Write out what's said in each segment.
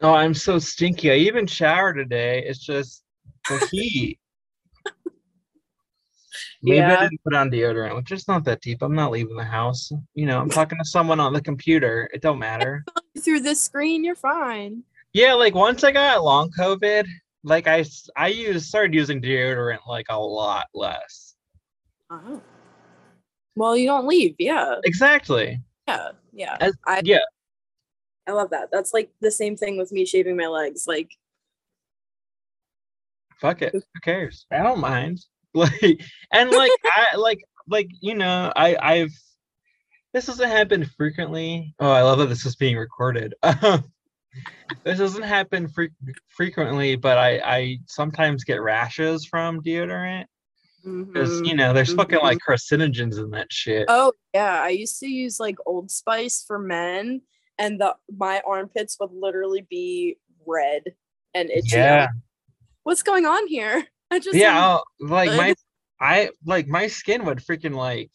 Oh, I'm so stinky. I even showered today. It's just the heat. Maybe I didn't put on deodorant, which is not that deep. I'm not leaving the house. You know, I'm talking to someone on the computer. It don't matter. Through this screen, you're fine. Yeah, like once I got long COVID, like I I used started using deodorant like a lot less. Oh. Well, you don't leave. Yeah. Exactly. Yeah. Yeah. As- I, yeah. I love that. That's like the same thing with me shaving my legs. Like, Fuck it. Who cares? I don't mind. Like and like I like like you know, I I've this doesn't happen frequently. Oh, I love that this is being recorded. this doesn't happen fre- frequently, but I I sometimes get rashes from deodorant because you know there's fucking Mhm. like carcinogens in that shit. oh yeah, I used to use like Old Spice for men, and the my armpits would literally be red and itchy. Yeah. like, What's going on here? I just yeah like my i like my skin would freaking like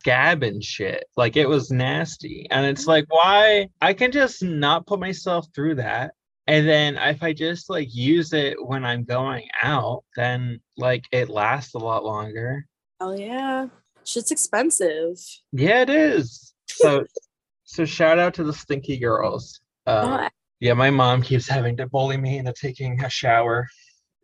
scab and shit. Like it was nasty. And it's mm-hmm. like why? I can just not put myself through that. And then if i just like use it when i'm going out then like it lasts a lot longer. Oh yeah, shit's expensive. yeah it is. So so shout out to the stinky girls um, Oh, yeah my mom keeps having to bully me into taking a shower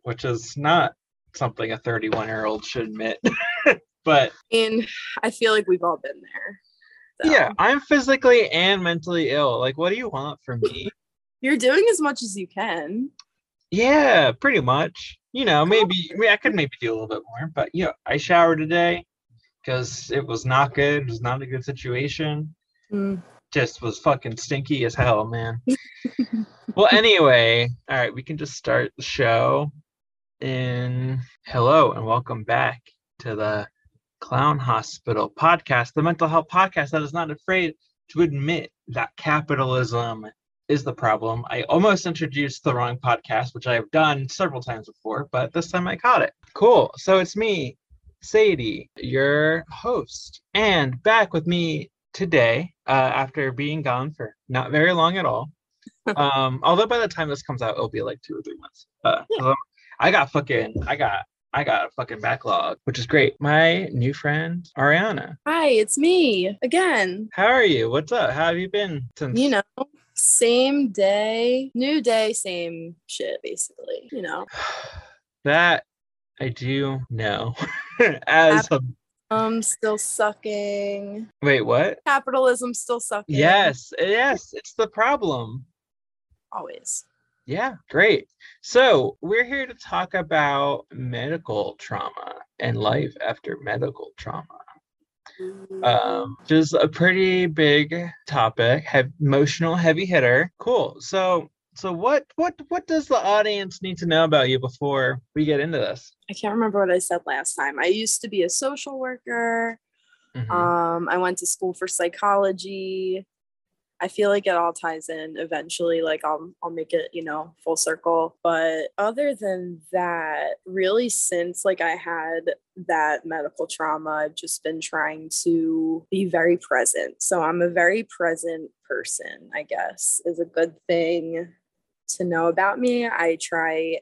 which is not something a 31 year old should admit but and I feel like we've all been there. so. yeah i'm physically and mentally ill like what do you want from me you're doing as much as you can. yeah pretty much you know maybe I, mean, I could maybe do a little bit more but yeah i showered today because it was not good it was not a good situation Mm. Just was fucking stinky as hell man. Well anyway all right we can just start the show in hello and welcome back to the clown hospital podcast the mental health podcast that is not afraid to admit that capitalism is the problem. I almost introduced the wrong podcast which i have done several times before but this time i caught it. Cool. So it's me sadie your host and back with me today uh, after being gone for not very long at all um although by the time this comes out it'll be like two or three months uh Yeah. i got fucking i got i got a fucking backlog which is great my new friend ariana Hi, it's me again. how are you what's up how have you been since You know, same day, new day, same shit, basically. You know, that i do know as a um, still sucking. wait what Capitalism still sucking. yes yes it's the problem always. Yeah, great. So, we're here to talk about medical trauma and life after medical trauma. Um, which is a pretty big topic, have emotional heavy hitter. Cool. So, so what what what does the audience need to know about you before we get into this? I can't remember what I said last time. I used to be a social worker. Mhm. Um, I went to school for psychology. I feel like it all ties in eventually. Like I'll I'll make it, you know, full circle. But other than that, really since like I had that medical trauma, I've just been trying to be very present. So I'm a very present person, I guess, is a good thing to know about me. I try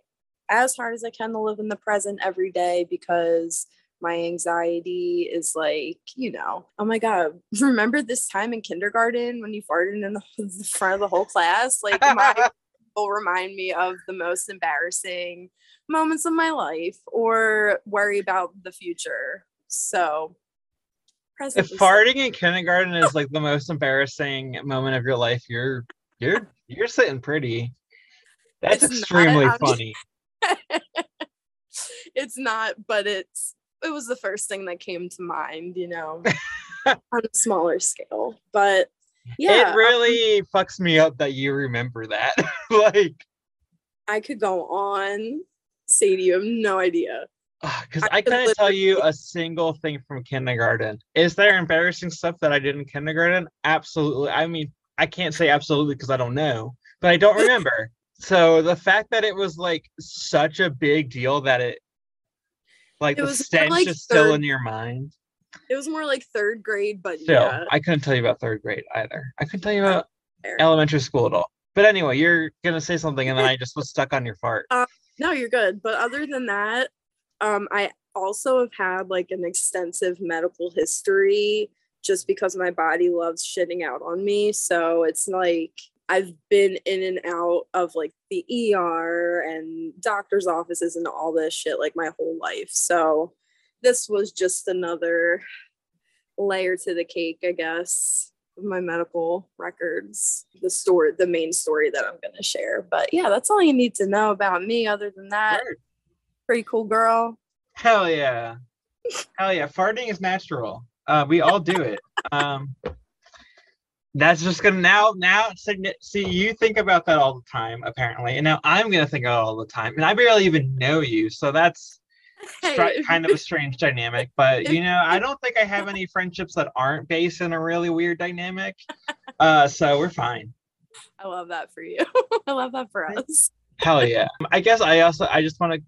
as hard as I can to live in the present every day because my anxiety is like, you know, oh my God, remember this time in kindergarten when you farted in the, front of the whole class? Like, my will remind me of the most embarrassing moments of my life or worry about the future. So, present if farting in kindergarten is like the most embarrassing moment of your life, you're you're you're sitting pretty. That's It's extremely I'm funny. it's not, but it's it was the first thing that came to mind, you know, on a smaller scale. But yeah, um, it really fucks me up that you remember that. like, I could go on. Sadie, you have no idea. because I I could couldn't tell you a single thing from kindergarten. Is there embarrassing stuff that I did in kindergarten? Absolutely. I mean, I can't say absolutely because I don't know, but I don't remember. So the fact that it was like such a big deal that it, like It the stench like is still in your mind. It was more like third grade, but Still, yeah. I couldn't tell you about third grade either. I couldn't tell you about fair. elementary school at all. But anyway, you're gonna say something, and then I just was stuck on your fart. Uh, no, you're good. But other than that, um, I also have had like an extensive medical history just because my body loves shitting out on me. So it's like I've been in and out of like the ER and doctor's offices and all this shit like my whole life. So this was just another layer to the cake, I guess, of my medical records. The story, the main story that I'm going to share. But yeah, that's all you need to know about me. Other than that, Word. pretty cool girl. Hell yeah. Hell yeah. Farting is natural. Uh, we all do it. Um, that's just gonna now now see you think about that all the time apparently and now i'm gonna think about it all the time and i barely even know you so that's hey. kind of a strange dynamic but you know i don't think i have any friendships that aren't based in a really weird dynamic uh so we're fine. I love that for you. I love that for us. Hell yeah. I guess i also i just want to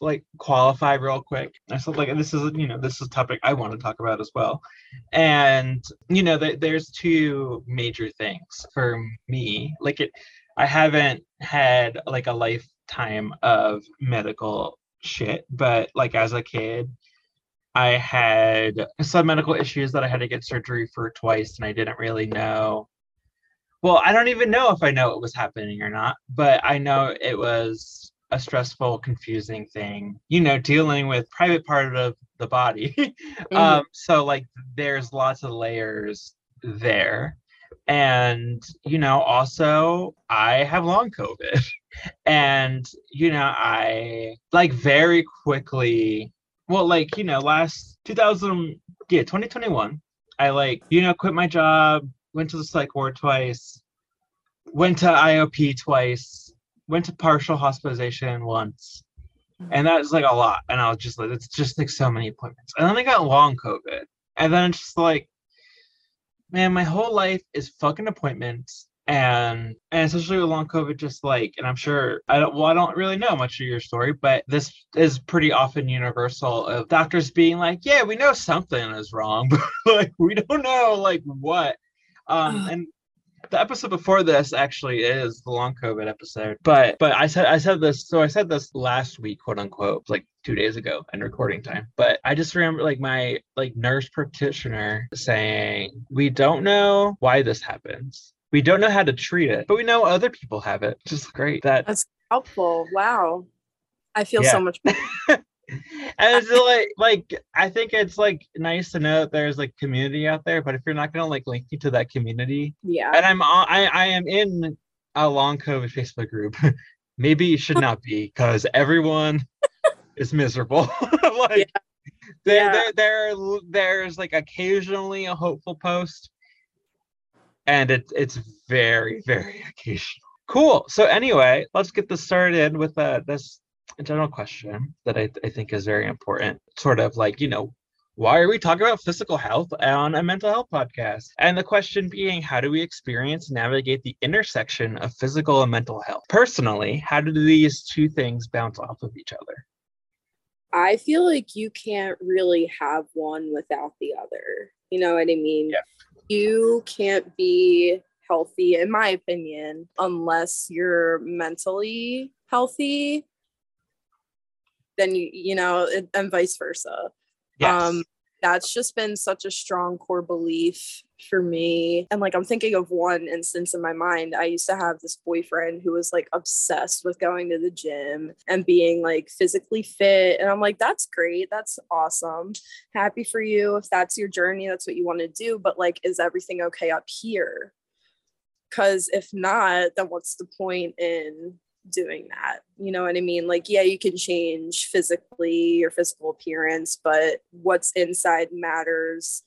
like qualify real quick. I said like this is you know this is a topic I want to talk about as well, and you know th- there's two major things for me. Like it, I haven't had like a lifetime of medical shit, but like as a kid, I had some medical issues that I had to get surgery for twice, and I didn't really know. Well, I don't even know if I know it was happening or not, but I know it was a stressful, confusing thing, you know, dealing with private part of the body. mm-hmm. um, so like there's lots of layers there. And, you know, also I have long COVID. and, you know, I like very quickly, well, like, you know, last 2000, yeah, 2021, I like, you know, quit my job, went to the psych ward twice, went to IOP twice, went to partial hospitalization once, mm-hmm. and that was like a lot. And I was just like, it's just like so many appointments. And then I got long COVID, and then it's just like, man, my whole life is fucking appointments. And and especially with long COVID, just like, and I'm sure I don't well, I don't really know much of your story, but this is pretty often universal of doctors being like, Yeah, we know something is wrong, but like we don't know like what. Um, and the episode before this actually is the long COVID episode. But but I said I said this so I said this last week, quote unquote, like two days ago in recording time. But I just remember like my like nurse practitioner saying, We don't know why this happens. We don't know how to treat it, but we know other people have it. Just great. That that's helpful. Wow. I feel yeah. so much and it's like like I think it's like nice to know that there's like community out there, but if you're not gonna like link you to that community, yeah. And I'm I I am in a long COVID Facebook group. Maybe you should not be because everyone is miserable. like yeah. There, yeah. there there there's like occasionally a hopeful post, and it's it's very very occasional. Cool. So anyway, let's get this started with uh, this a general question that I, I think is very important. Sort of like, you know, why are we talking about physical health on a mental health podcast? And the question being, how do we experience navigate the intersection of physical and mental health? Personally, how do these two things bounce off of each other? I feel like you can't really have one without the other. You know what I mean? Yeah. You can't be healthy, in my opinion, unless you're mentally healthy then you you know and vice versa. Yes. um that's just been such a strong core belief for me. And like i'm thinking of one instance in my mind. I used to have this boyfriend who was like obsessed with going to the gym and being like physically fit. And i'm like that's great. That's awesome. Happy for you. If that's your journey that's what you want to do. But like is everything okay up here? Because if not then what's the point in doing that. You know what I mean? Like, yeah, you can change physically your physical appearance, but what's inside matters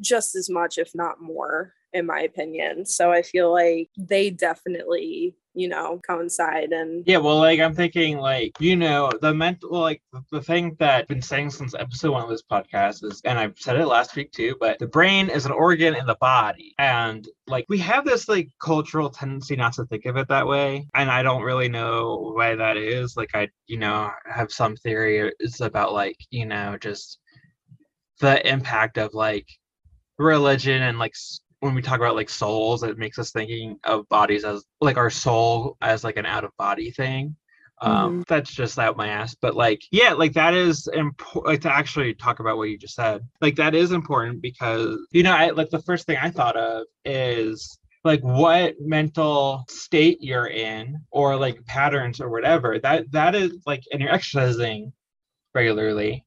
just as much, if not more, in my opinion. So I feel like they definitely you know coincide and yeah well like i'm thinking like you know the mental like the thing that i've been saying since episode one of this podcast is and i've said it last week too but the brain is an organ in the body. And like we have this like cultural tendency not to think of it that way. And i don't really know why that is. Like i you know have some theory is about like you know just the impact of like religion and like when we talk about like souls, it makes us thinking of bodies as like our soul as like an out of body thing. Um, Mhm. that's just out my ass. But like, yeah, like that is important. Like to actually talk about what you just said, like that is important because you know, I like the first thing I thought of is like what mental state you're in or like patterns or whatever that that is like and you're exercising regularly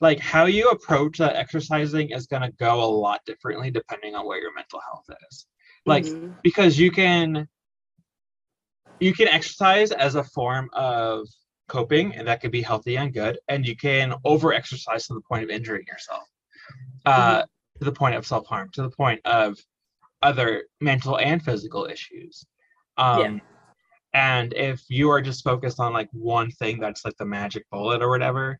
like how you approach that exercising is going to go a lot differently depending on what your mental health is like Mhm. because you can you can exercise as a form of coping and that could be healthy and good and you can over exercise to the point of injuring yourself uh to the point of self-harm to the point of other mental and physical issues um Yeah. and if you are just focused on like one thing that's like the magic bullet or whatever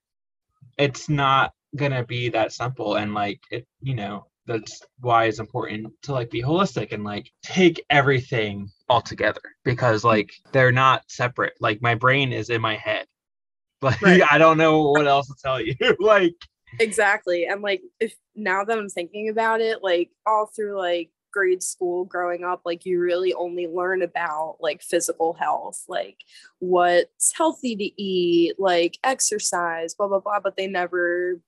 it's not gonna be that simple and like it you know that's why it's important to like be holistic and like take everything all together because mm. like they're not separate like my brain is in my head like Right. i don't know what else to tell you like Exactly. And like if now that I'm thinking about it, like all through like grade school growing up, like you really only learn about like physical health, like what's healthy to eat, like exercise, blah blah blah, but they never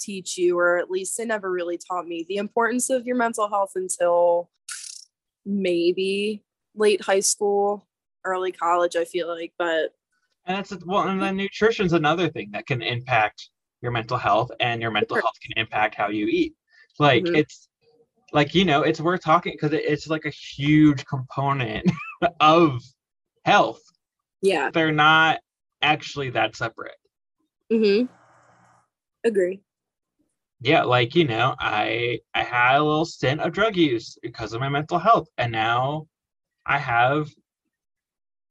teach you or at least they never really taught me the importance of your mental health until maybe late high school, early college, I feel like, but And that's well, and then nutrition's another thing that can impact your mental health, and your mental health can impact how you eat. Like Mhm. it's like you know, it's worth talking because it's like a huge component of health. yeah. They're not actually that separate. Mm-hmm. Agree. Yeah, like you know, I I had a little stint of drug use because of my mental health, and now I have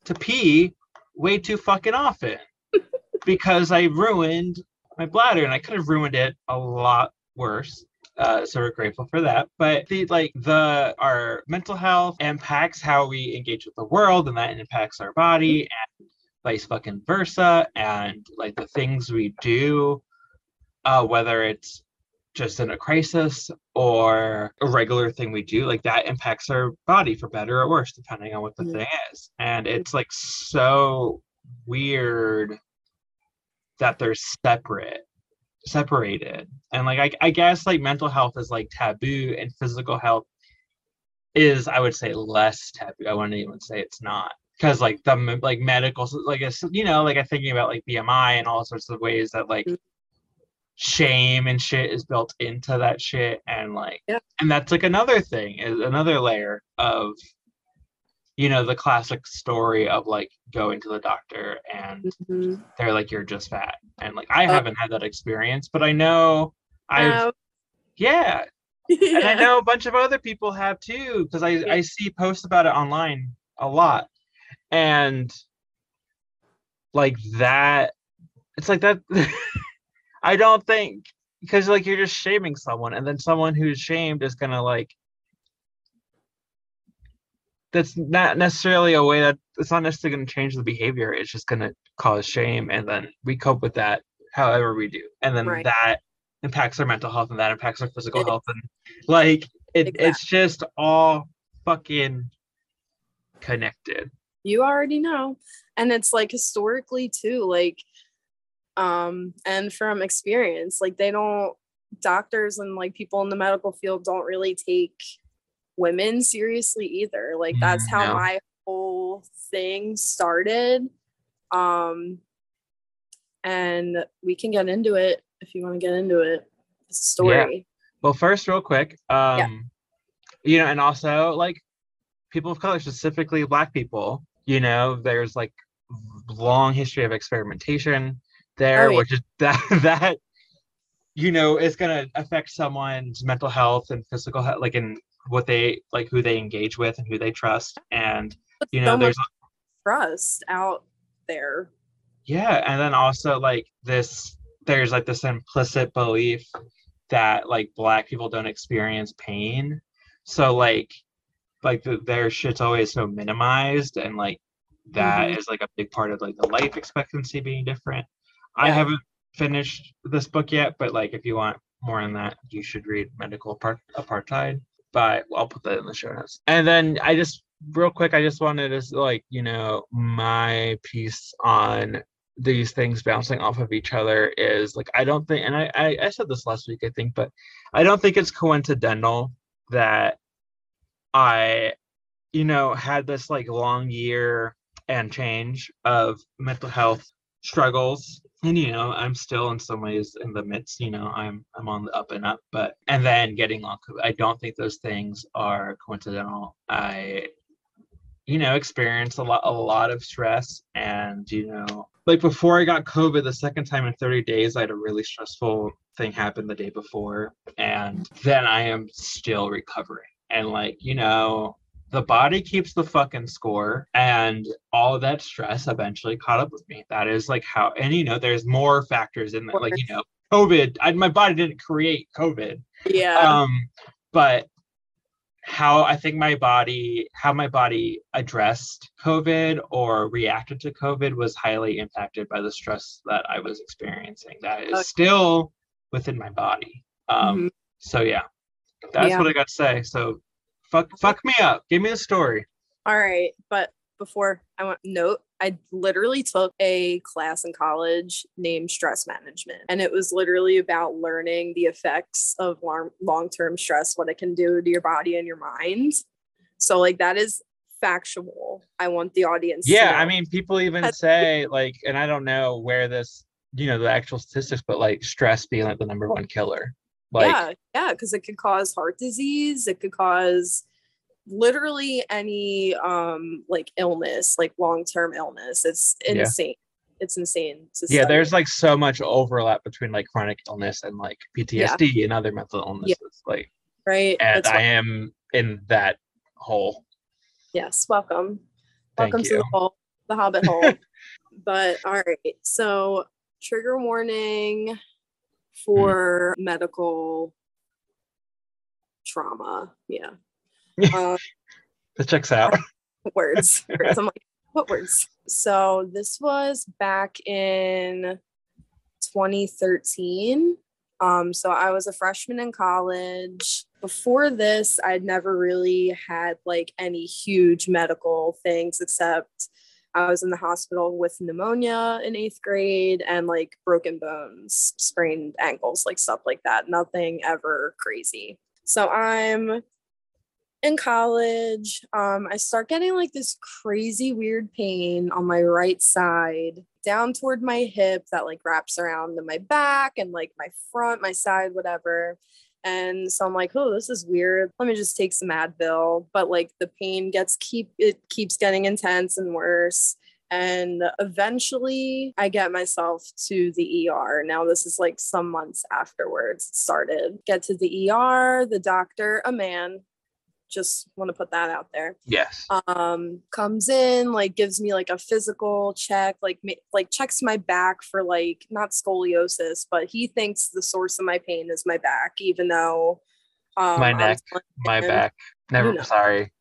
to pee way too fucking often because I ruined my bladder, and I could have ruined it a lot worse. Uh, so we're grateful for that. But the like the our mental health impacts how we engage with the world, and that impacts our body, and vice fucking versa, and like the things we do, uh, whether it's just in a crisis or a regular thing we do, like that impacts our body for better or worse, depending on what the Mhm. thing is. And it's like so weird that they're separate, separated. And like I, I guess like mental health is like taboo and physical health is I would say less taboo. I wouldn't even say it's not. Because like the like medical like you know like I'm thinking about like BMI and all sorts of ways that like Mhm. shame and shit is built into that shit and like Yeah. and that's like another thing is another layer of you know the classic story of like going to the doctor and Mhm. they're like you're just fat and like i Oh. haven't had that experience but i know i've Um, yeah and i know a bunch of other people have too because i Yeah. i see posts about it online a lot and like that it's like that i don't think because like you're just shaming someone and then someone who's shamed is gonna like that's not necessarily a way that it's not necessarily going to change the behavior it's just going to cause shame and then we cope with that however we do and then Right. that impacts our mental health and that impacts our physical It- health and like it, it's just all fucking connected you already know and it's like historically too like um and from experience like they don't doctors and like people in the medical field don't really take women seriously either. Like that's Mm, how no. my whole thing started. Um and we can get into it if you want to get into it the story. Well first real quick um you know and also like people of color specifically black people you know there's like long history of experimentation there Oh, yeah. which is that that you know is going to affect someone's mental health and physical health like in what they like who they engage with and who they trust and you know much there's trust out there. Yeah and then also like this there's like this implicit belief that like black people don't experience pain. So like like the, their shit's always so minimized and like that is Mhm. like a big part of like the life expectancy being different. I haven't finished this book yet but like if you want more on that you should read medical Apart- apartheid but I'll put that in the show notes. And then I just real quick, I just wanted to like, you know, my piece on these things bouncing off of each other is like I don't think and I, I, I said this last week, I think, but I don't think it's coincidental that I, you know, had this like long year and change of mental health struggles and you know i'm still in some ways in the midst you know i'm i'm on the up and up but and then getting long i don't think those things are coincidental. I you know experienced a lot a lot of stress and you know like before i got covid the second time in 30 days i had a really stressful thing happen the day before and then i am still recovering. And like you know the body keeps the fucking score and all of that stress eventually caught up with me that is like how and you know there's more factors in that like you know covid I, my body didn't create covid Yeah. um but how i think my body how my body addressed covid or reacted to covid was highly impacted by the stress that i was experiencing that is Okay. still within my body um Mhm. so yeah that's Yeah. what i got to say so fuck fuck me up give me the story All right, but before I want note, I literally took a class in college named stress management, and it was literally about learning the effects of long term stress, what it can do to your body and your mind. So, like that is factual. I want the audience. to yeah i mean people even say like and i don't know where this you know the actual statistics but like stress being like the number one killer like yeah, yeah, because it could cause heart disease. It could cause literally any um like illness, like long term illness. It's Yeah. insane. It's insane. to yeah study. there's like so much overlap between like chronic illness and like ptsd and other mental illnesses like right. and That's i am in that hole yes, welcome. Thank welcome to the hole, the Hobbit hole. but all right, so trigger warning for Hmm. medical trauma. Yeah. um, that checks out words. words. I'm like, what words? So this was back in 2013. Um, so I was a freshman in college. Before this, I'd never really had like any huge medical things except I was in the hospital with pneumonia in eighth grade and like broken bones, sprained ankles, like stuff like that. Nothing ever crazy. So I'm in college, um, I start getting like this crazy weird pain on my right side, down toward my hip that like wraps around to my back and like my front, my side, whatever. And so I'm like, oh, this is weird. Let me just take some Advil. But like the pain gets keep it keeps getting intense and worse. And eventually I get myself to the ER. Now, this is like some months afterwards started. Get to the ER, the doctor, a man, just want to put that out there. Yes. Um comes in like gives me like a physical check like ma- like checks my back for like not scoliosis but he thinks the source of my pain is my back even though um my neck my him- back. Never know. sorry.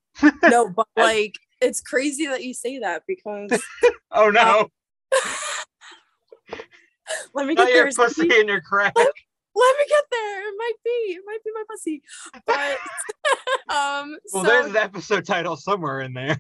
No but like it's crazy that you say that because oh no. let me not get your there pussy and your crack. Let me get there. It might be it might be my pussy. But um well so there's an episode title somewhere in there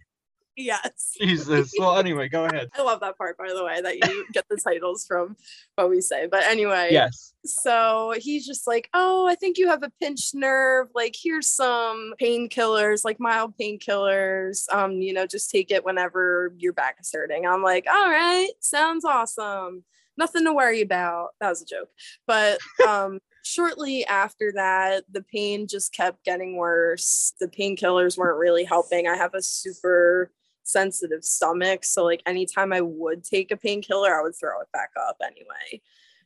yes jesus well anyway go ahead I love that part, by the way, that you get the titles from what we say. But anyway, yes so he's just like, Oh, I think you have a pinched nerve. Like, here's some painkillers, like mild painkillers. Um, you know, just take it whenever your back is hurting. I'm like, All right, sounds awesome. Nothing to worry about. That was a joke. But um, shortly after that, the pain just kept getting worse. The painkillers weren't really helping. I have a super sensitive stomach. So like anytime I would take a painkiller, I would throw it back up anyway.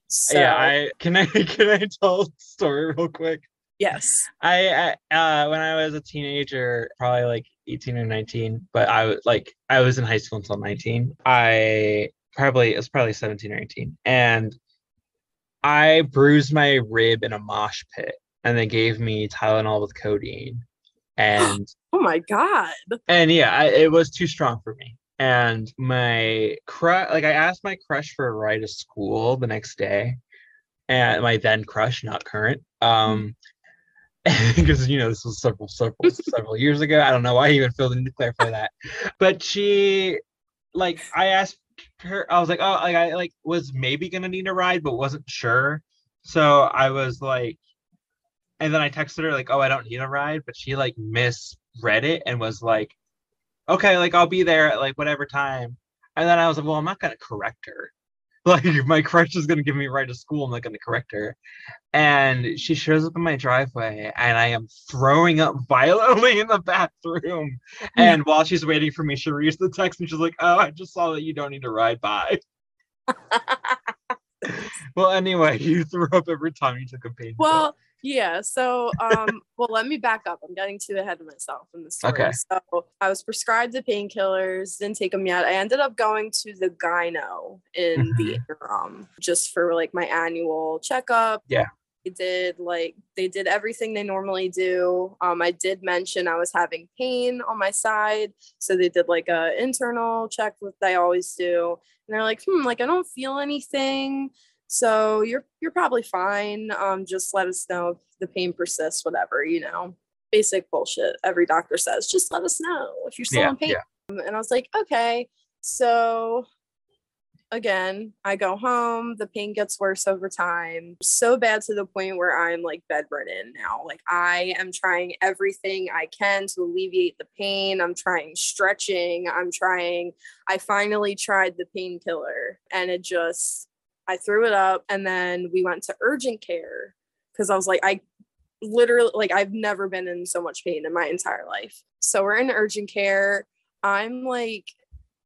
So yeah i can i can i tell a story real quick yes. I I, uh when I was a teenager, probably like 18 or 19, but I was like I was in high school until 19. I probably it was probably 17 or 18. And I bruised my rib in a mosh pit and they gave me Tylenol with codeine. And Oh my god. and yeah, I, it was too strong for me. And my crush, like I asked my crush for a ride to school the next day, and my then crush, not current. Um, because you know this was several several several years ago. I don't know why I even feel the need to clarify that. But she like I asked her, I was like, oh, like I like was maybe gonna need a ride, but wasn't sure. So I was like, and then I texted her like, oh, I don't need a ride, but she like misread it and was like, okay, like I'll be there at like whatever time. And then I was like, well, I'm not gonna correct her. Like my crush is gonna give me a ride to school, I'm not gonna correct her. And she shows up in my driveway and I am throwing up violently in the bathroom. Hmm. And while she's waiting for me, she reads the text and she's like, Oh, I just saw that you don't need to ride by. well, anyway, you threw up every time you took a pain. Well, yeah. So, um, well, let me back up. I'm getting too ahead of myself in the story. Okay. So, I was prescribed the painkillers, didn't take them yet. I ended up going to the gyno in the interim just for like my annual checkup. Yeah. They did like they did everything they normally do. Um, I did mention I was having pain on my side, so they did like a internal check that they always do, and they're like, hmm, like I don't feel anything. So you're you're probably fine. Um, just let us know if the pain persists, whatever, you know. Basic bullshit. Every doctor says, just let us know if you're still Yeah, in pain. yeah. Um, And I was like, okay. So again, I go home, the pain gets worse over time. So bad to the point where I'm like bedridden now. Like I am trying everything I can to alleviate the pain. I'm trying stretching. I'm trying I finally tried the painkiller and it just I threw it up and then we went to urgent care because I was like, I literally like I've never been in so much pain in my entire life. So we're in urgent care. I'm like,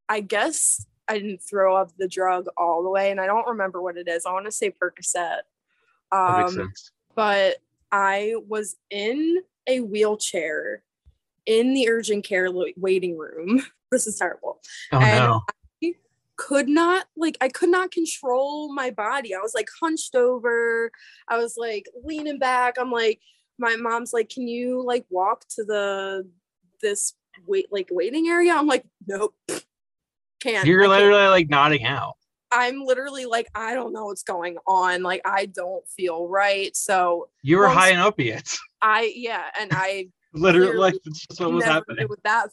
I guess I didn't throw up the drug all the way, and I don't remember what it is. I want to say Percocet. Um, but I was in a wheelchair in the urgent care waiting room. This is terrible Oh and no. Could not like I could not control my body. I was like hunched over. I was like leaning back. I'm like my mom's like, "Can you like walk to the this wait like waiting area?" I'm like, "Nope." Can't. You're I can't. literally like nodding out. I'm literally like I don't know what's going on. Like I don't feel right. So You were high in opiates. I yeah, and I literally, like that's what was never happening. knew what that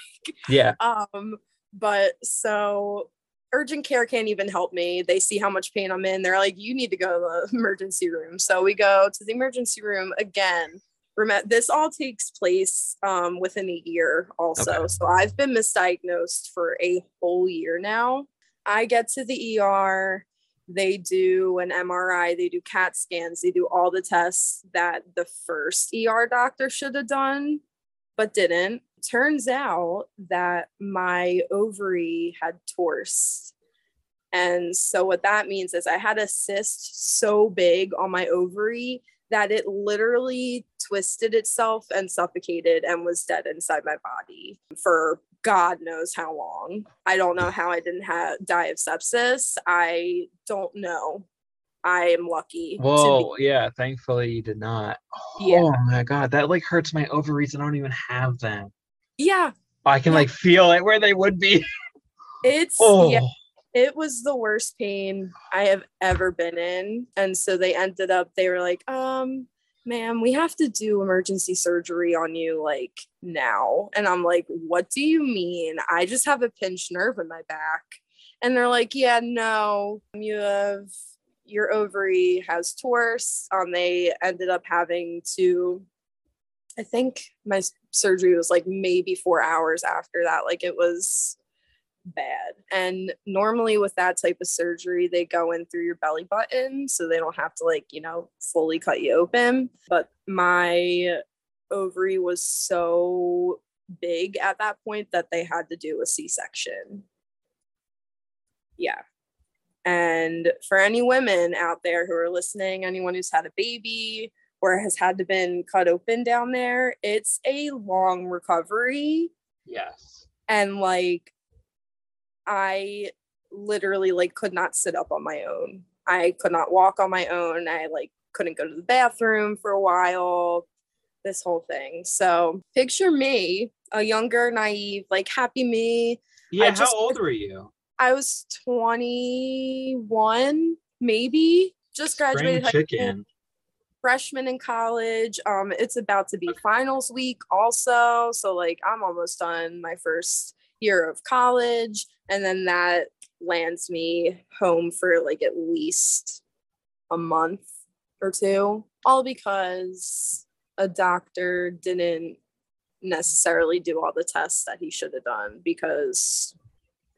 Yeah. Um, but so urgent care can't even help me. They see how much pain I'm in. They're like, you need to go to the emergency room. So we go to the emergency room again. Remember, this all takes place um, within a year, also. Okay. So I've been misdiagnosed for a whole year now. I get to the ER. They do an MRI, they do CAT scans, they do all the tests that the first ER doctor should have done, but didn't turns out that my ovary had torsed. And so, what that means is I had a cyst so big on my ovary that it literally twisted itself and suffocated and was dead inside my body for God knows how long. I don't know how I didn't have die of sepsis. I don't know. I am lucky. to be- yeah, thankfully you did not. Yeah. Oh my god, that like hurts my ovaries. I don't even have them. Yeah, I can like feel it where they would be. it's Oh, yeah. it was the worst pain I have ever been in. And so they ended up, they were like, um, ma'am, we have to do emergency surgery on you like now. And I'm like, what do you mean? I just have a pinched nerve in my back. And they're like, yeah, no, you have your ovary has torse. Um, they ended up having to, I think my surgery was like maybe four hours after that. Like it was bad. And normally with that type of surgery, they go in through your belly button so they don't have to like, you know, fully cut you open. But my ovary was so big at that point that they had to do a C-section. Yeah. And for any women out there who are listening, anyone who's had a baby or has had to been cut open down there, it's a long recovery yes. and like i literally like could not sit up on my own i could not walk on my own i like couldn't go to the bathroom for a while this whole thing so picture me a younger naive like happy me Yeah, how old were you? i was 21 maybe just Spring graduated high school. chicken. Freshman in college. Um, it's about to be finals week also. So like I'm almost done my first year of college. And then that lands me home for like at least a month or two. All because a doctor didn't necessarily do all the tests that he should have done because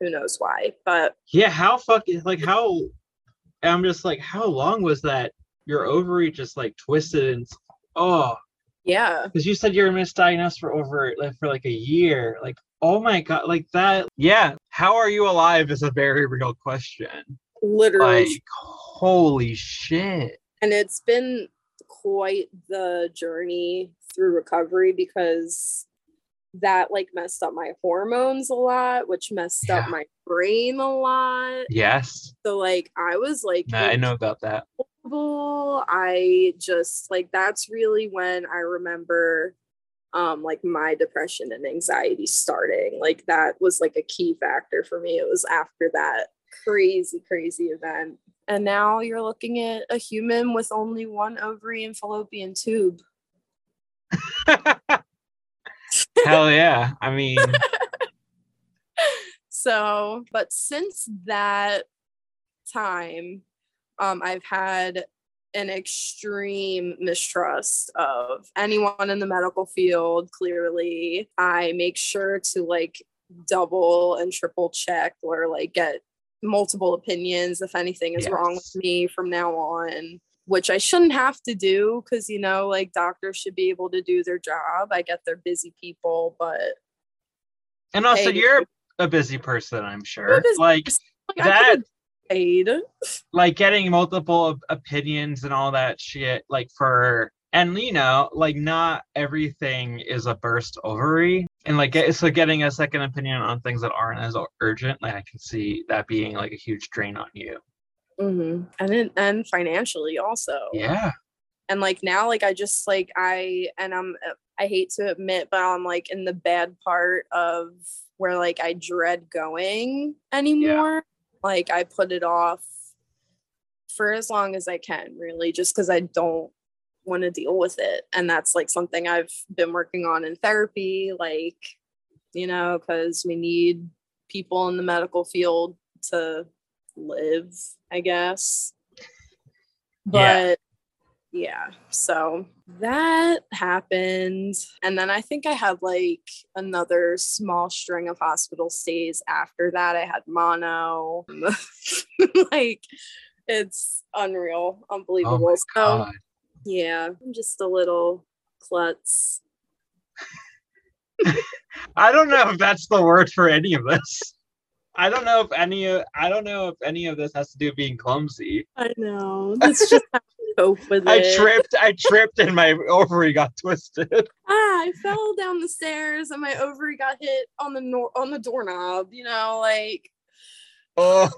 who knows why. But yeah, how fucking like how I'm just like, how long was that your ovary just like twisted and oh yeah. Because you said you were misdiagnosed for over like for like a year. Like, oh my god, like that. Yeah. How are you alive is a very real question. Literally. Like, holy shit. And it's been quite the journey through recovery because that like messed up my hormones a lot, which messed yeah. up my brain a lot. Yes. So like I was like nah, I know about that. I just like that's really when I remember um like my depression and anxiety starting. Like that was like a key factor for me. It was after that crazy, crazy event. And now you're looking at a human with only one ovary and fallopian tube. Hell yeah. I mean so, but since that time, um, I've had an extreme mistrust of anyone in the medical field. Clearly, I make sure to like double and triple check or like get multiple opinions if anything is yes. wrong with me from now on which I shouldn't have to do because you know like doctors should be able to do their job. I get they're busy people, but and also hey, you're a busy person, I'm sure. Like, like that paid. Like getting multiple opinions and all that shit, like for and you know, like not everything is a burst ovary. And like so getting a second opinion on things that aren't as urgent, like I can see that being like a huge drain on you. Mm-hmm. And then, and financially also. Yeah. And like now, like I just like I and I'm I hate to admit, but I'm like in the bad part of where like I dread going anymore. Yeah. Like I put it off for as long as I can, really, just because I don't want to deal with it. And that's like something I've been working on in therapy, like, you know, because we need people in the medical field to live, I guess. But yeah, so that happened. And then I think I had like another small string of hospital stays after that. I had mono. like it's unreal, oh unbelievable. Oh so yeah, I'm just a little klutz. I don't know if that's the word for any of this. I don't know if any of I don't know if any of this has to do with being clumsy. I know. It's just with I it. tripped. I tripped and my ovary got twisted. Ah, I fell down the stairs and my ovary got hit on the nor- on the doorknob. You know, like oh,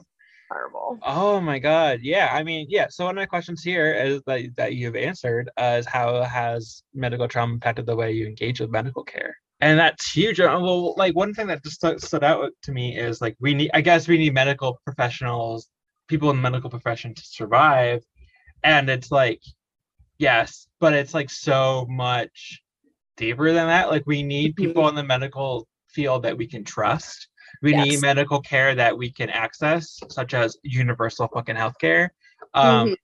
horrible. Oh my god. Yeah. I mean, yeah. So one of my questions here is that that you've answered uh, is how has medical trauma impacted the way you engage with medical care? and that's huge. Uh, well, like one thing that just stood out to me is like we need. I guess we need medical professionals, people in the medical profession to survive, and it's like, yes, but it's like so much deeper than that. Like we need mm-hmm. people in the medical field that we can trust. We yes. need medical care that we can access, such as universal fucking healthcare, um, mm-hmm.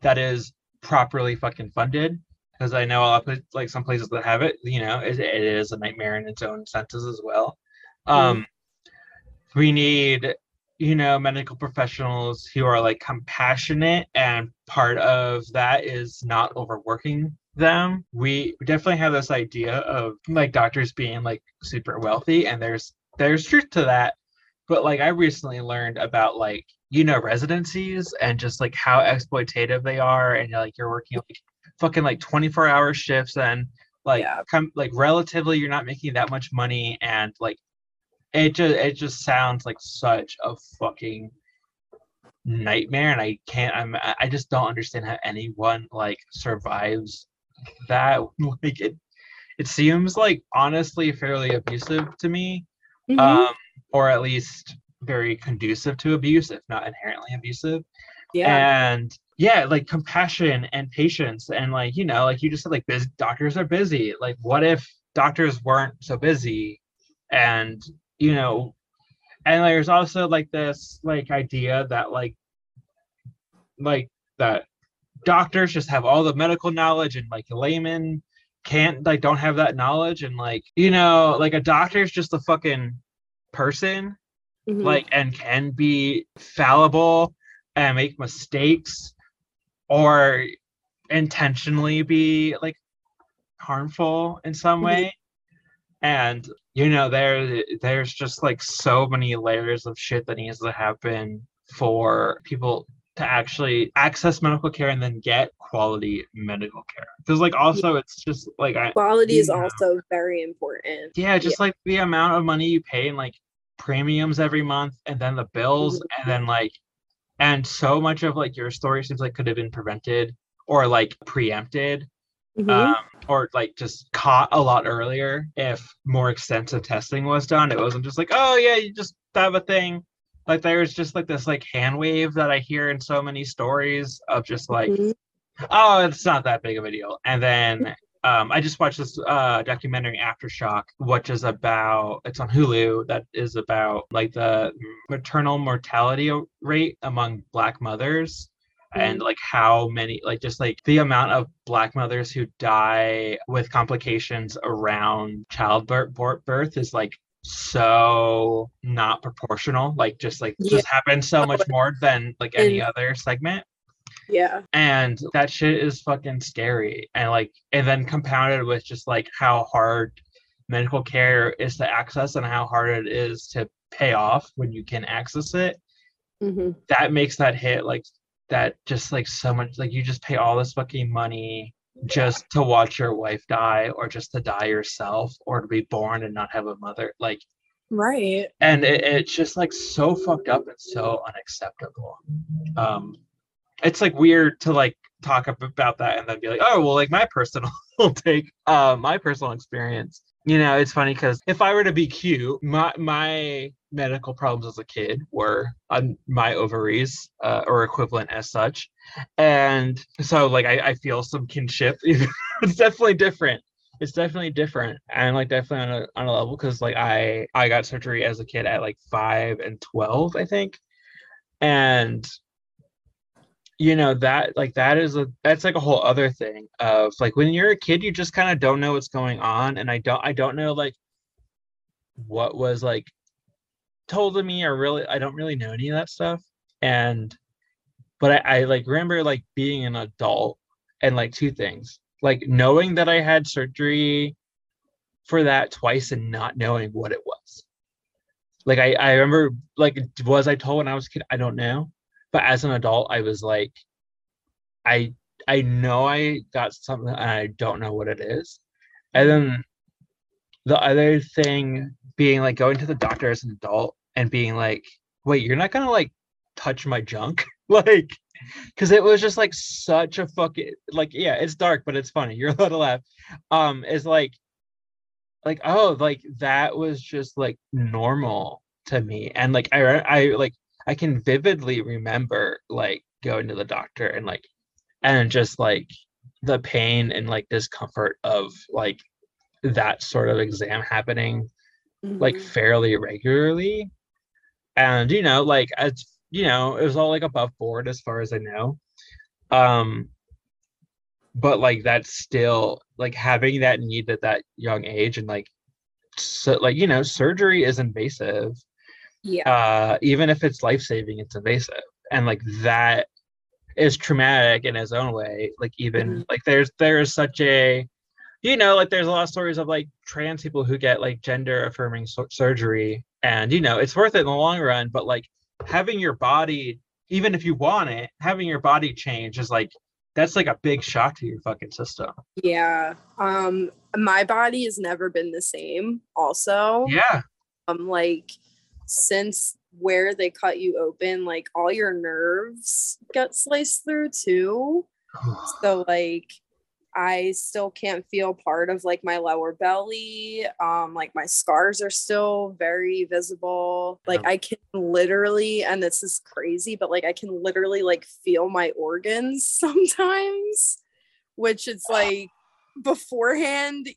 that is properly fucking funded because I know a lot of like some places that have it, you know, it, it is a nightmare in its own senses as well. Mm-hmm. Um, we need, you know, medical professionals who are like compassionate, and part of that is not overworking them. We definitely have this idea of like doctors being like super wealthy, and there's there's truth to that. But like I recently learned about like you know residencies and just like how exploitative they are, and like you're working like fucking like 24 hour shifts and like yeah. come like relatively you're not making that much money and like it just it just sounds like such a fucking nightmare and i can't i'm i just don't understand how anyone like survives that. Like it it seems like honestly fairly abusive to me mm-hmm. um or at least very conducive to abuse if not inherently abusive. Yeah. And yeah like compassion and patience and like you know like you just said like busy doctors are busy. Like what if doctors weren't so busy and you know and there's also like this like idea that like like that doctors just have all the medical knowledge and like laymen can't like don't have that knowledge and like you know like a doctor is just a fucking person Mhm. like and can be fallible and make mistakes or intentionally be like harmful in some Mhm. way and you know there there's just like so many layers of shit that needs to happen for people to actually access medical care and then get quality medical care because like also it's just like I, quality is Yeah. also very important. yeah just like the amount of money you pay and like premiums every month and then the bills mm-hmm. and then like and so much of like your story seems like could have been prevented or like preempted Mhm. um, or like just caught a lot earlier if more extensive testing was done. It wasn't just like, oh yeah, you just have a thing. Like there's just like this like hand wave that I hear in so many stories of just like, Mhm. oh, it's not that big of a deal. And then um, I just watched this uh, documentary Aftershock, which is about it's on Hulu that is about like the maternal mortality rate among Black mothers and like how many like just like the amount of black mothers who die with complications around childbirth birth is like so not proportional like just like Yeah. just happens so much more than like any And- other segment Yeah. and that shit is fucking scary and like and then compounded with just like how hard medical care is to access and how hard it is to pay off when you can access it hmm that makes that hit like that just like so much like you just pay all this fucking money just to watch your wife die or just to die yourself or to be born and not have a mother like Right. and it, it's just like so fucked up and so unacceptable um it's like weird to like talk about that and then be like oh well like my personal take uh my personal experience you know it's funny because if i were to be cute my my medical problems as a kid were on my ovaries uh, or equivalent as such. And so like i, I feel some kinship. It's definitely different. It's definitely different. And like definitely on a, on a level because like i i got surgery as a kid at like 5 and 12 i think. And you know that like that is a that's like a whole other thing of like when you're a kid you just kind of don't know what's going on and i don't i don't know like what was like told to me or really i don't really know any of that stuff and but I, I like remember like being an adult and like two things like knowing that i had surgery for that twice and not knowing what it was. Like i i remember like was i told when i was a kid? I don't know but as an adult i was like i i know i got something and i don't know what it is. And then the other thing being like going to the doctor as an adult and being like wait you're not gonna like touch my junk? Like because it was just like such a fucking like yeah it's dark but it's funny. You're allowed to laugh. Um it's like like oh like that was just like normal to me. And like i i like i can vividly remember like going to the doctor and like and just like the pain and like discomfort of like that sort of exam happening like Mhm. fairly regularly. And you know like as you know it was all like above board as far as i know. Um but like that's still like having that need at that young age and like so like you know surgery is invasive yeah. uh even if it's life-saving it's invasive and like that is traumatic in its own way like even Mhm. like there's there's such a you know like there's a lot of stories of like trans people who get like gender affirming sur- surgery and you know it's worth it in the long run but like having your body even if you want it having your body change is like that's like a big shock to your fucking system Yeah. Um my body has never been the same also. yeah Um like since where they cut you open, like all your nerves got sliced through too. So like I still can't feel part of like my lower belly. Um, like my scars are still very visible. Like I can literally, and this is crazy, but like I can literally like feel my organs sometimes, which it's like beforehand,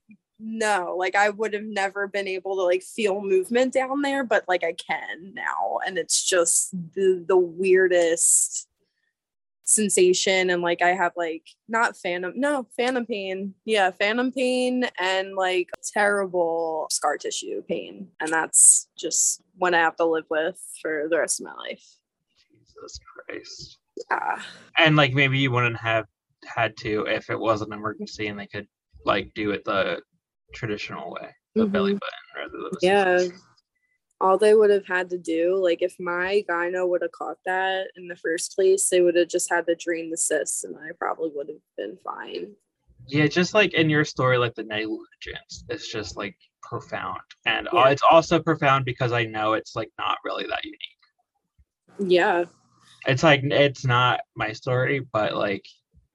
no, like I would have never been able to like feel movement down there, but like I can now. And it's just the the weirdest sensation and like I have like not phantom no phantom pain. Yeah phantom pain and like terrible scar tissue pain and that's just what I have to live with for the rest of my life. Jesus Christ. Yeah. And like maybe you wouldn't have had to if it was an emergency and they could like do it the traditional way the belly Mhm. button rather than the Yeah. All they would have had to do like if my gyno would have caught that in the first place they would have just had to drain the cysts and I probably would have been fine Yeah, just like in your story, like the negligence, it's just like profound, and uh, Yeah. it's also profound because I know it's like not really that unique. yeah It's like it's not my story, but like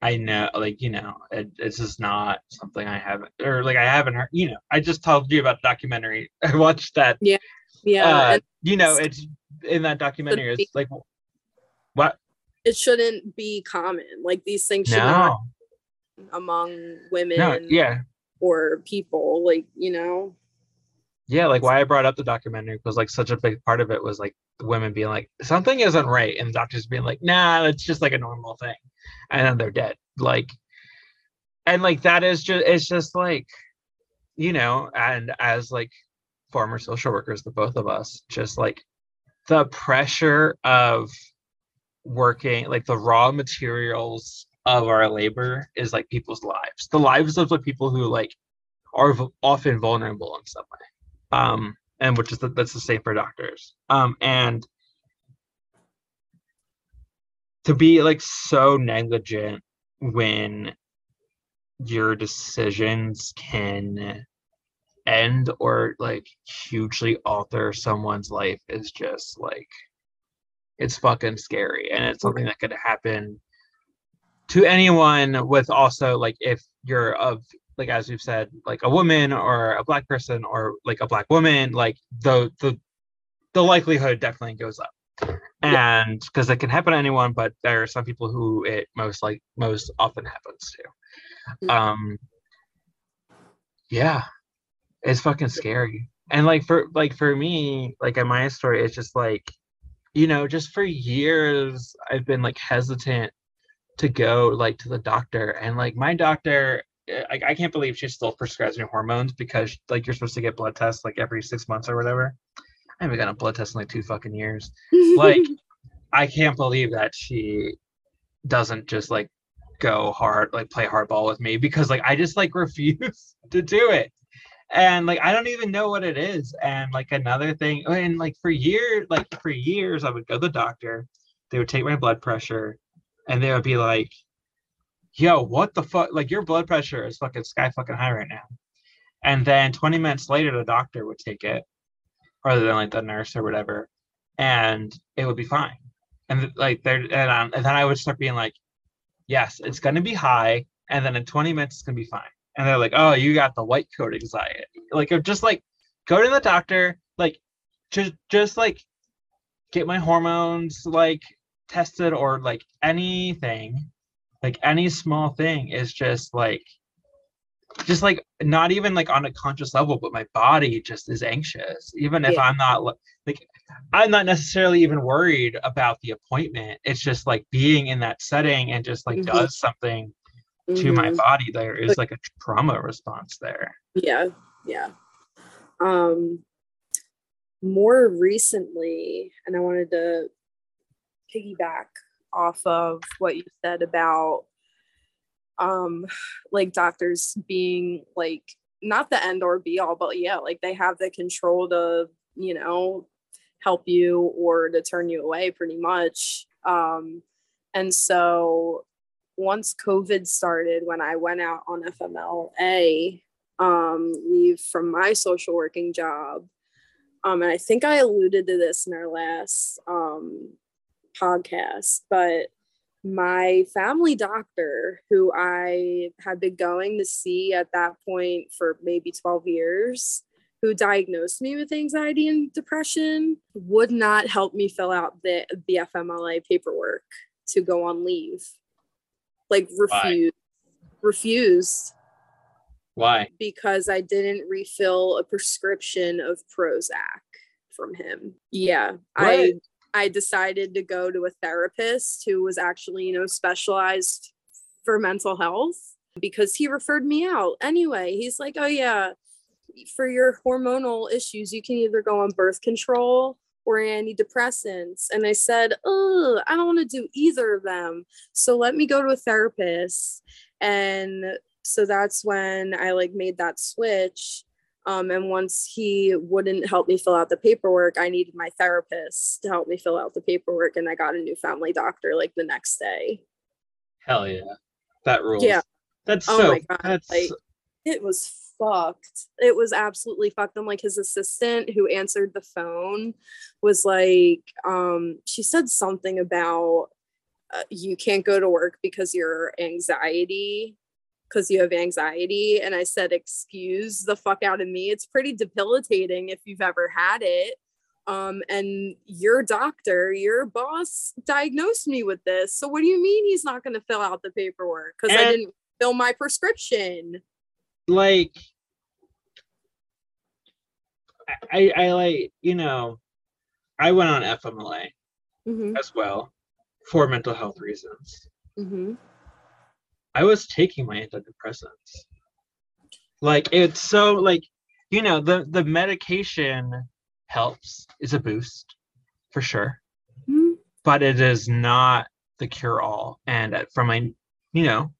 I know, like you know, it, it's just not something I haven't or like I haven't heard. You know, I just told you about the documentary. I watched that. yeah uh, you know, it's in that documentary. It's like what? it shouldn't be common like these things should not No, among women no, yeah, or people like you know yeah. Like why I brought up the documentary was like such a big part of it was like women being like something isn't right, and doctors being like, nah, it's just like a normal thing, and then they're dead. Like, and like that is just it's just like, you know, and as like former social workers, the both of us, just like the pressure of working like the raw materials of our labor is like people's lives the lives of the people who like are v- often vulnerable in some way um and which is the, that's the same for doctors. Um and to be like so negligent when your decisions can end or like hugely alter someone's life is just like it's fucking scary. And it's something that could happen to anyone with also like if you're of like as we've said like a woman or a black person or like a black woman like the the the likelihood definitely goes up. And because it can happen to anyone but there are some people who it most like most often happens to. Mhm. um yeah. It's fucking scary. And like for like for me like in my story it's just like you know just for years i've been like hesitant to go like to the doctor. And like my doctor eh, like i can't believe she still prescribes me hormones because like you're supposed to get blood tests like every six months or whatever. I haven't gotten a blood test in like two fucking years. Like i can't believe that she doesn't just like go hard like play hardball with me because like i just like refuse to do it. And like i don't even know what it is. And like another thing and like for years like for years i would go to the doctor. They would take my blood pressure and they would be like yo what the fuck? Like your blood pressure is fucking sky fucking high right now. And then 20 minutes later the doctor would take it rather than like the nurse or whatever and it would be fine. And like there and, um, and then i would start being like yes it's going to be high and then in 20 minutes it's going to be fine. And they're like oh you got the white coat anxiety. Like just like go to the doctor like just just like get my hormones like tested or like anything like any small thing is just like just like not even like on a conscious level but my body just is anxious even if Yeah. i'm not like i'm not necessarily even worried about the appointment it's just like being in that setting and just like Mhm. does something to my Mhm. body there is like a trauma response there yeah yeah um more recently and i wanted to piggyback off of what you said about um like doctors being like not the end or be all but yeah like they have the control to you know help you or to turn you away pretty much. Um and so once covid started when i went out on fmla um leave from my social working job um and i think i alluded to this in our last um podcast but my family doctor, who I had been going to see at that point for maybe 12 years, who diagnosed me with anxiety and depression, would not help me fill out the, the FMLA paperwork to go on leave. Like, refused. Refused. Why? Because I didn't refill a prescription of Prozac from him. Yeah. What? I I decided to go to a therapist who was actually, you know, specialized for mental health because he referred me out. Anyway, he's like, "Oh yeah, for your hormonal issues, you can either go on birth control or antidepressants." And I said, "Oh, I don't want to do either of them. So let me go to a therapist." And so that's when I like made that switch um, and once he wouldn't help me fill out the paperwork, I needed my therapist to help me fill out the paperwork. And I got a new family doctor like the next day. Hell yeah. That rules. Yeah. That's oh so, my God. That's... Like, it was fucked. It was absolutely fucked. I'm like his assistant who answered the phone was like, um, she said something about uh, you can't go to work because your anxiety because you have anxiety. And I said, excuse the fuck out of me. It's pretty debilitating if you've ever had it. Um, and your doctor, your boss diagnosed me with this. So what do you mean he's not going to fill out the paperwork? Because I didn't fill my prescription. Like, I, I like, you know, I went on FMLA mm-hmm. as well for mental health reasons. Mm-hmm. I was taking my antidepressants. Like it's so like you know the the medication helps is a boost for sure, mm-hmm. but it is not the cure all. And from my you know,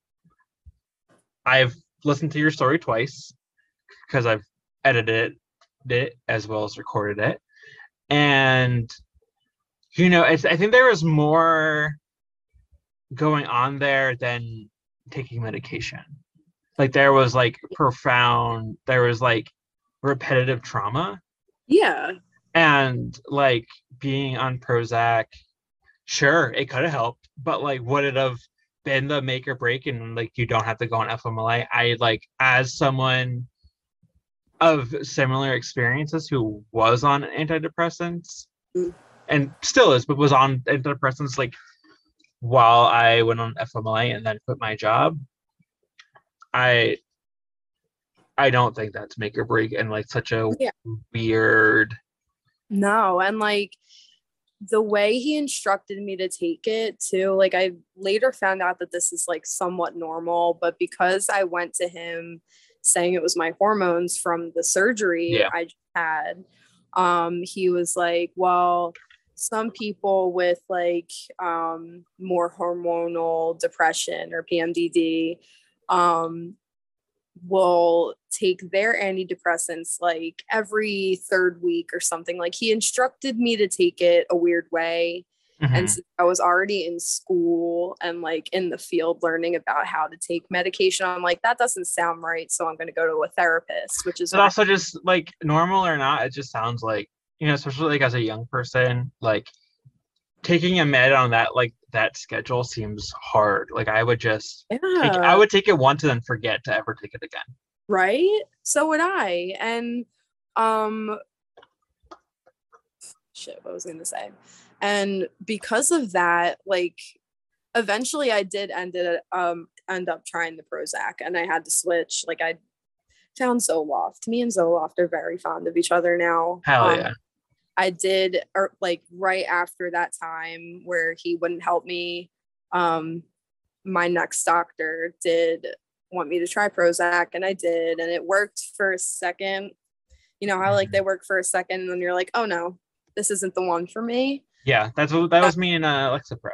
I've listened to your story twice because I've edited it as well as recorded it, and you know, it's, I think there was more going on there than taking medication. Like there was like profound, there was like repetitive trauma. Yeah. And like being on Prozac, sure, it could have helped, but like would it have been the make or break and like you don't have to go on FMLA? I like as someone of similar experiences who was on antidepressants mm. and still is, but was on antidepressants like while I went on FMLA and then quit my job, I I don't think that's make or break and like such a yeah. weird No, and like the way he instructed me to take it too, like I later found out that this is like somewhat normal, but because I went to him saying it was my hormones from the surgery yeah. I had, um, he was like, Well, some people with like um, more hormonal depression or PMDD um, will take their antidepressants like every third week or something. Like he instructed me to take it a weird way. Mm-hmm. And so I was already in school and like in the field learning about how to take medication. I'm like, that doesn't sound right. So I'm going to go to a therapist, which is also just like normal or not, it just sounds like you know, especially like as a young person, like taking a med on that like that schedule seems hard. Like I would just yeah. take, I would take it once and then forget to ever take it again. Right? So would I. And um shit, what was I gonna say? And because of that, like eventually I did end it um end up trying the Prozac and I had to switch. Like I found Zoloft. Me and Zoloft are very fond of each other now. Hell um, yeah. I did or er, like right after that time where he wouldn't help me. Um, my next doctor did want me to try Prozac, and I did, and it worked for a second. You know how like mm-hmm. they work for a second, and then you're like, oh no, this isn't the one for me. Yeah, that's what that was me and uh, Lexapro.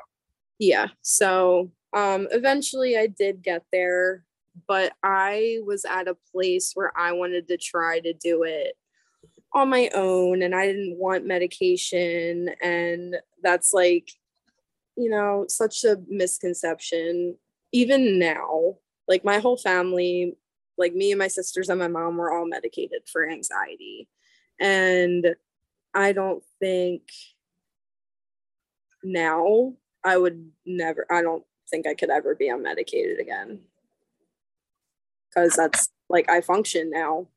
Yeah, so um, eventually I did get there, but I was at a place where I wanted to try to do it on my own and I didn't want medication. And that's like, you know, such a misconception. Even now, like my whole family, like me and my sisters and my mom were all medicated for anxiety. And I don't think now I would never, I don't think I could ever be unmedicated again. Because that's like I function now.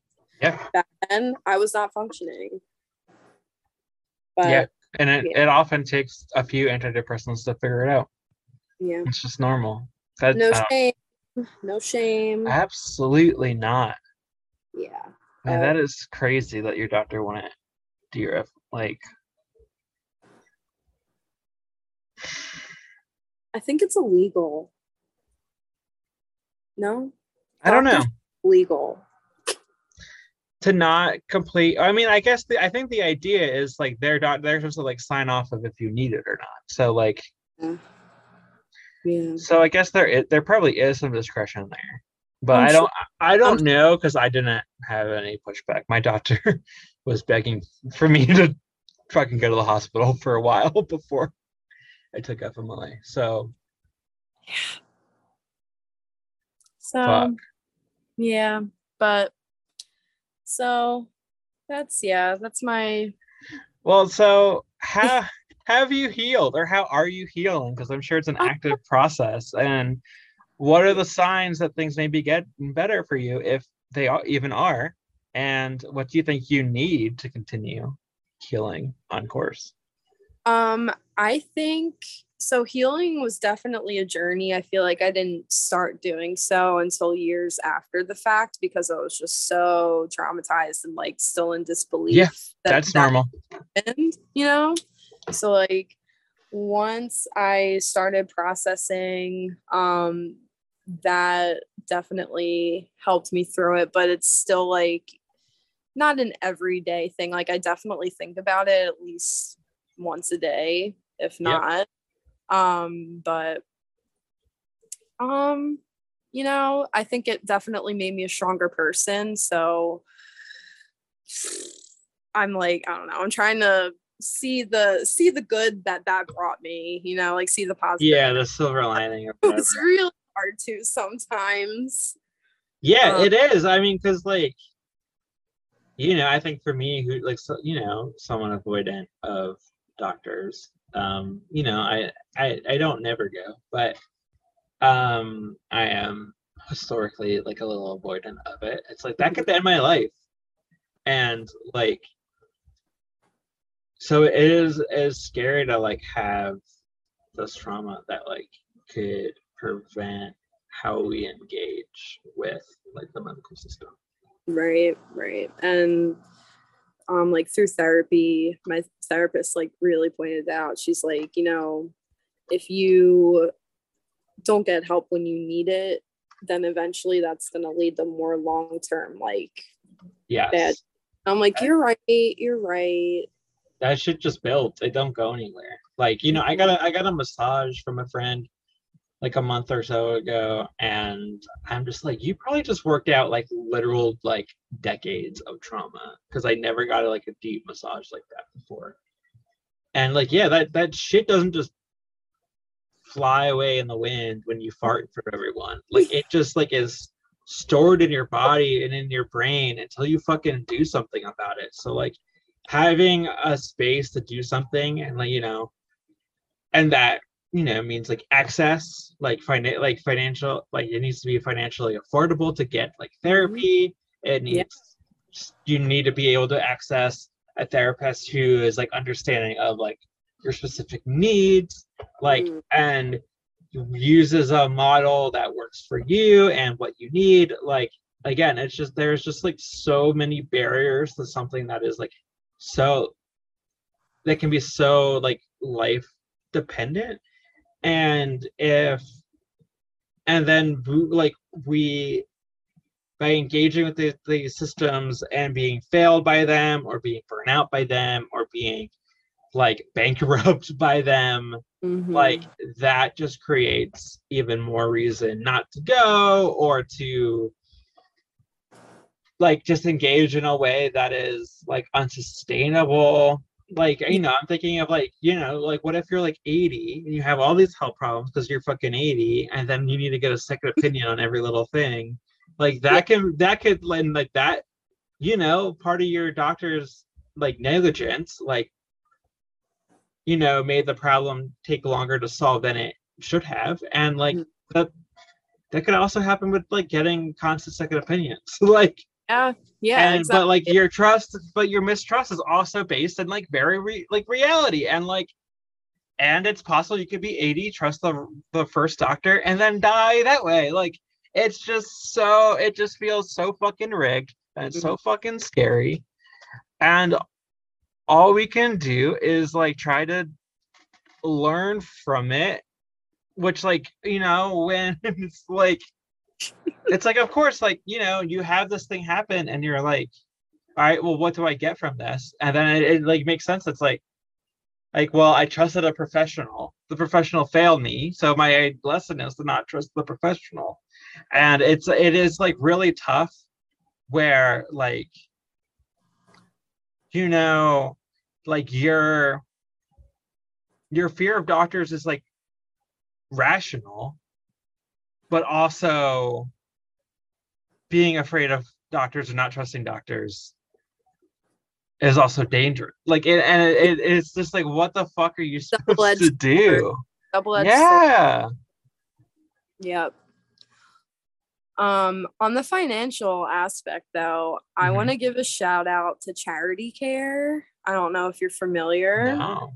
Yeah. Back then, I was not functioning. But yeah. And it, yeah. it often takes a few antidepressants to figure it out. yeah. It's just normal. That, No uh, shame. No shame. absolutely not. Yeah. Man, Uh, that is crazy that your doctor wouldn't do your like I think it's illegal. No? I don't know Legal. To not complete. I mean, I guess the I think the idea is like their doc they're supposed to like sign off of if you need it or not. So like Yeah. so I guess there i- there probably is some discretion there, but I'm I don't I don't I'm- know because I didn't have any pushback. My doctor was begging for me to fucking go to the hospital for a while before I took FMLA. So yeah So fuck. yeah, but so that's yeah, that's my Well, so how have you healed or how are you healing? Because I'm sure it's an active process. And what are the signs that things may be getting better for you if they are, even are? And what do you think you need to continue healing on course? Um, I think so. Healing was definitely a journey. I feel like I didn't start doing so until years after the fact because I was just so traumatized and like still in disbelief. Yeah, that That's that normal. happened, you know? So like once I started processing, um, that definitely helped me through it, but it's still like not an everyday thing. Like I definitely think about it at least once a day, if not. Um, but um, you know, I think it definitely made me a stronger person. So I'm like, I don't know, I'm trying to see the see the good that that brought me, you know, like see the positive. Yeah, the silver lining. It's really hard to sometimes. Yeah, Um, it is. I mean, because like, you know, I think for me, who like, so, you know, someone avoidant of doctors, um, you know, I, I, I don't never go, but, um, I am historically like a little avoidant of it. It's like that could end my life, and like, so it is is scary to like have this trauma that like could prevent how we engage with like the medical system. Right, right. And um like through therapy, my therapist like really pointed out, she's like, you know, if you don't get help when you need it, then eventually that's gonna lead to more long term like yeah bad. I'm like, you're right, you're right. That shit just built. it don't go anywhere. Like, you know, I got a I got a massage from a friend like a month or so ago, and I'm just like, you probably just worked out like literal like decades of trauma. Because I never got like a deep massage like that before. And like, yeah, that that shit doesn't just fly away in the wind when you fart for everyone. Like it just like is stored in your body and in your brain until you fucking do something about it. So like having a space to do something and like you know and that you know means like access like finan- like financial like it needs to be financially affordable to get like therapy it Yeah. needs you need to be able to access a therapist who is like understanding of like your specific needs like Mm. and uses a model that works for you and what you need like again it's just there's just like so many barriers to something that is like so that can be so like life dependent and if and then like we by engaging with the, these systems and being failed by them or being burnt out by them or being like bankrupt by them Mhm. like that just creates even more reason not to go or to like just engage in a way that is like unsustainable like you know i'm thinking of like you know like what if you're like 80 and you have all these health problems because you're fucking 80 and then you need to get a second opinion on every little thing like that can that could lend like that you know part of your doctor's like negligence like you know, made the problem take longer to solve than it should have. And like Mhm. that that could also happen with like getting constant second opinions. like Yeah, yeah, and exactly. but like your trust but your mistrust is also based in like very re- like reality and like and it's possible you could be 80 trust the the first doctor and then die that way. Like it's just so it just feels so fucking rigged and it's so mm-hmm. fucking scary. And all we can do is like try to learn from it which like you know when it's like it's like of course like you know you have this thing happen and you're like all right well what do i get from this? And then it, it like makes sense. It's like like well i trusted a professional. The professional failed me. So my lesson is to not trust the professional. And it's it is like really tough where like you know like your your fear of doctors is like rational but also being afraid of doctors or not trusting doctors is also dangerous like it, and it, it, it's just like what the fuck are you supposed Double-edged to do double-edged sword. yeah Yep. Um, on the financial aspect, though, I Mhm. want to give a shout out to Charity Care. I don't know if you're familiar. no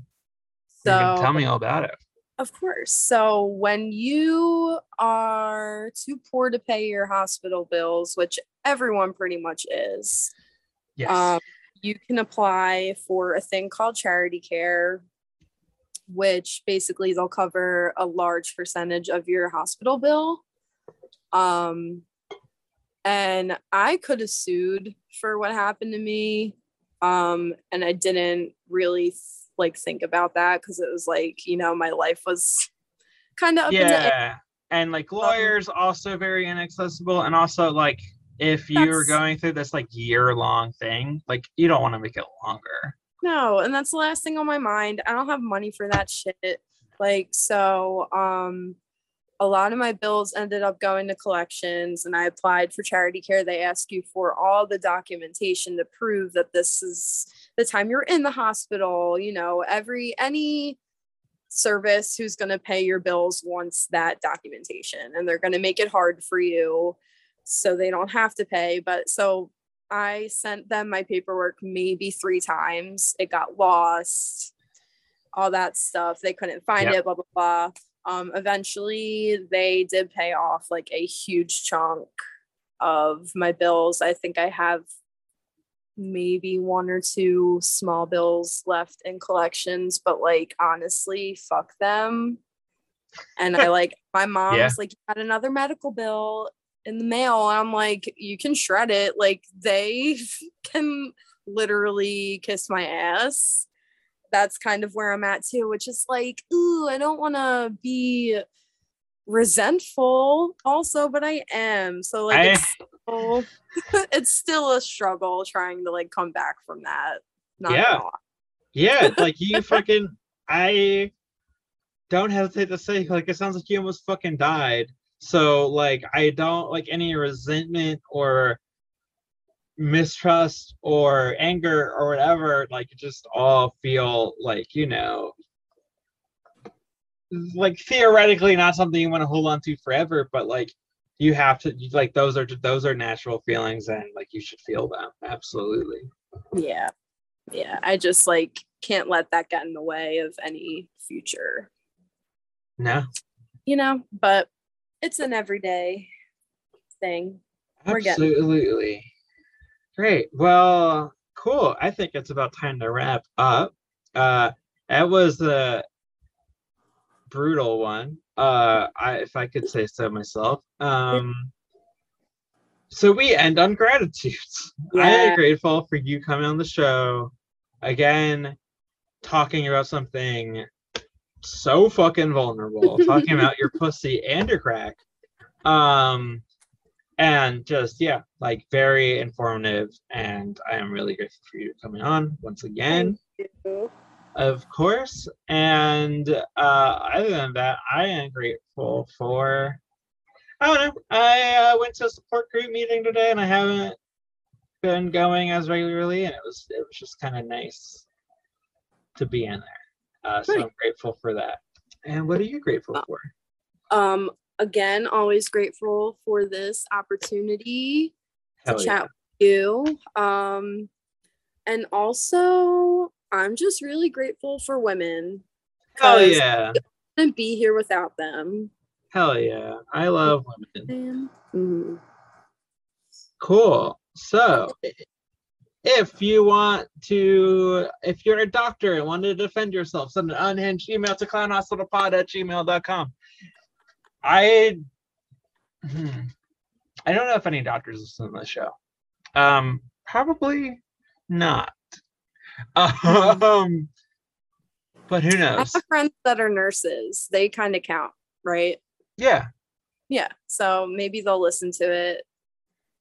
So, you can tell me all about it of course. So, when you are too poor to pay your hospital bills, which everyone pretty much is, yes um, you can apply for a thing called charity care, which basically they'll cover a large percentage of your hospital bill. Um, and I could have sued for what happened to me. Um, and I didn't really like think about that because it was like, you know, my life was kind of up in the air. yeah and like lawyers also very inaccessible and also like if you're going through this like year long thing like you don't want to make it longer No, and that's the last thing on my mind. I don't have money for that shit. Like so um a lot of my bills ended up going to collections and I applied for charity care. They ask you for all the documentation to prove that this is the time you're in the hospital, you know, every any service who's going to pay your bills wants that documentation and they're going to make it hard for you so they don't have to pay. But so I sent them my paperwork maybe three times. It got lost, all that stuff. They couldn't find Yep. it, blah, blah, blah. Um, eventually, they did pay off like a huge chunk of my bills. I think I have maybe one or two small bills left in collections, but like honestly, fuck them. And I like my mom's Yeah. like, "You got another medical bill in the mail. And I'm like, you can shred it. Like they can literally kiss my ass. That's kind of where I'm at too, which is like, ooh, I don't want to be resentful also, but I am. So like I- it's still, it's still a struggle trying to like come back from that. Not Yeah. Yeah, like you fucking I don't hesitate to say like it sounds like you almost fucking died. So like I don't like any resentment or mistrust or anger or whatever, like just all feel like, you know, like theoretically not something you want to hold on to forever, but like you have to you- like those are those are natural feelings and like you should feel them. Absolutely. Yeah. Yeah. I just like can't let that get in the way of any future, No. you know, but it's an everyday thing. We're getting- Absolutely. Great. Well, cool. I think it's about time to wrap up. Uh that was a brutal one. Uh I if I could say so myself. Um so we end on gratitude. I am grateful for you coming on the show again, talking about something so fucking vulnerable, talking about your pussy and your crack. Um and just yeah like very informative and i am really grateful for you coming on once again of course and uh other than that i am grateful for i don't know i uh, went to a support group meeting today and i haven't been going as regularly and it was it was just kind of nice to be in there Uh, so I'm grateful for that. And what are you grateful for? Um, again, always grateful for this opportunity Hell to yeah. chat with you. Um, and also, I'm just really grateful for women. Hell yeah. I couldn't be here without them. Hell yeah. I love women. Mhm. Cool. So, if you want to, if you're a doctor and want to defend yourself, send an unhinged email to clownhospitalpod at gmail.com. I, hmm, I don't know if any doctors listen to the show. Um, probably not. Um, but who I knows? have friends that are nurses. They kind of count, right? Yeah, Yeah. So maybe they'll listen to it.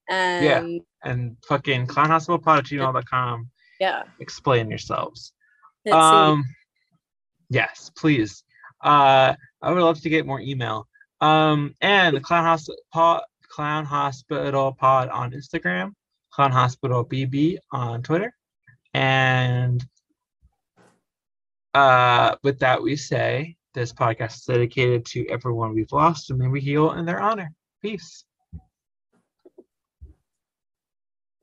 And yeah. and fucking clownhospitalpod at gmail.com. yeah. Explain yourselves. Cindy. Um, yes, please. Uh, I would love to get more email. Um, and the Clown Hospital Pod, Clown Hospital Pod on Instagram, Clown Hospital BB on Twitter, and uh, with that we say this podcast is dedicated to everyone we've lost, and may we heal in their honor. Peace.